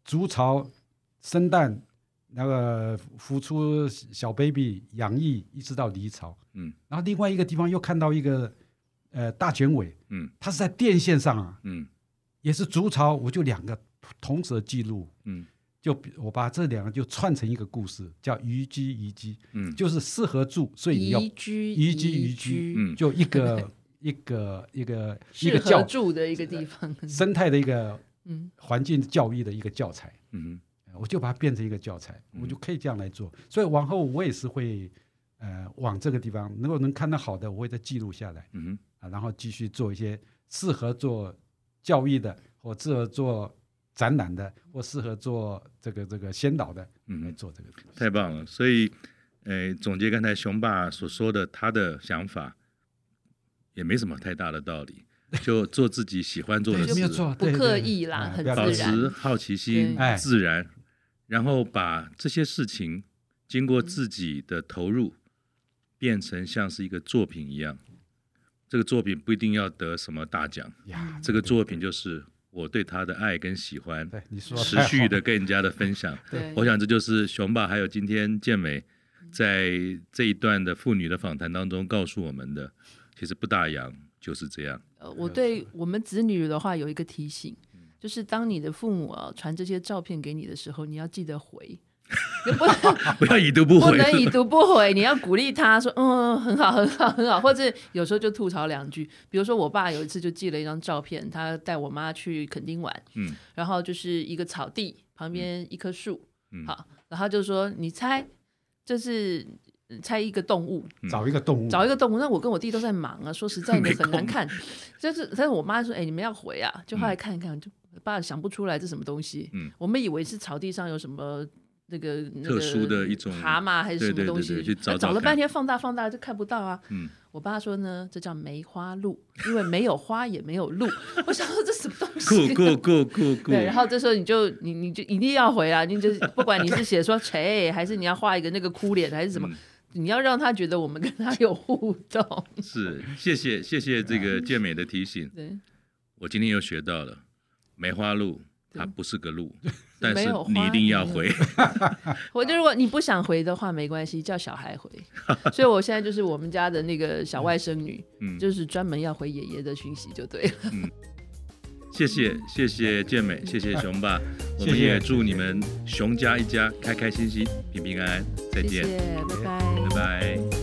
筑巢、生蛋、那个孵出小 baby、养育，一直到离巢。嗯，然后另外一个地方又看到一个呃大卷尾。嗯，它是在电线上啊。嗯，也是筑巢，我就两个同时的记录。嗯。就我把这两个就串成一个故事，叫宜居宜居，嗯，就是适合住，所以你要宜居宜居宜居，嗯，就一个一个一个 [LAUGHS] 一个教住的一个地方，生态的一个 [LAUGHS] 嗯环境教育的一个教材，嗯，我就把它变成一个教材，我就可以这样来做，所以往后我也是会呃往这个地方，如果能看到好的，我会再记录下来，嗯啊，然后继续做一些适合做教育的或适合做。展览的，或适合做这个这个先导的，嗯，来做这个东西。太棒了！所以，呃，总结刚才熊爸所说的，他的想法也没什么太大的道理，[LAUGHS] 就做自己喜欢做的事，没有错，不刻意啦，很自然，保持好奇心，自然，然后把这些事情经过自己的投入，变成像是一个作品一样。这个作品不一定要得什么大奖，这个作品就是。我对他的爱跟喜欢，持续的跟人家的分享，我想这就是熊爸还有今天健美在这一段的妇女的访谈当中告诉我们的，其实不大洋就是这样。呃，我对我们子女的话有一个提醒，就是当你的父母啊传这些照片给你的时候，你要记得回。[LAUGHS] 不 [LAUGHS] 不要已读不回，不能已读不回。你要鼓励他说：“嗯，很好，很好，很好。”或者有时候就吐槽两句。比如说，我爸有一次就寄了一张照片，他带我妈去垦丁玩，嗯，然后就是一个草地旁边一棵树，嗯，好，然后就说：“你猜，这是猜一个动物，找一个动物，找一个动物。”那我跟我弟都在忙啊，[LAUGHS] 说实在的很难看。就是，但是我妈说：“哎，你们要回啊！”就后来看一看，就爸想不出来这什么东西。嗯，我们以为是草地上有什么。那个特殊的一种蛤蟆还是什么东西？找找了半天，放大放大就看不到啊。嗯，我爸说呢，这叫梅花鹿，因为没有花也没有鹿。[LAUGHS] 我想说这什么东西？酷酷酷酷酷。对，然后这时候你就你你就一定要回啊，你就不管你是写说谁，还是你要画一个那个哭脸还是什么，你要让他觉得我们跟他有互动。是，谢谢谢谢这个健美的提醒。对，我今天又学到了梅花鹿。它不是个鹿，[LAUGHS] 但是你一定要回。[LAUGHS] 我就如果你不想回的话，没关系，叫小孩回。[LAUGHS] 所以我现在就是我们家的那个小外甥女，嗯，就是专门要回爷爷的讯息就对了。嗯，谢谢谢谢健美，谢谢熊爸，[LAUGHS] 我们也祝你们熊家一家开开心心、平平安安。再见，谢谢，拜拜，拜拜。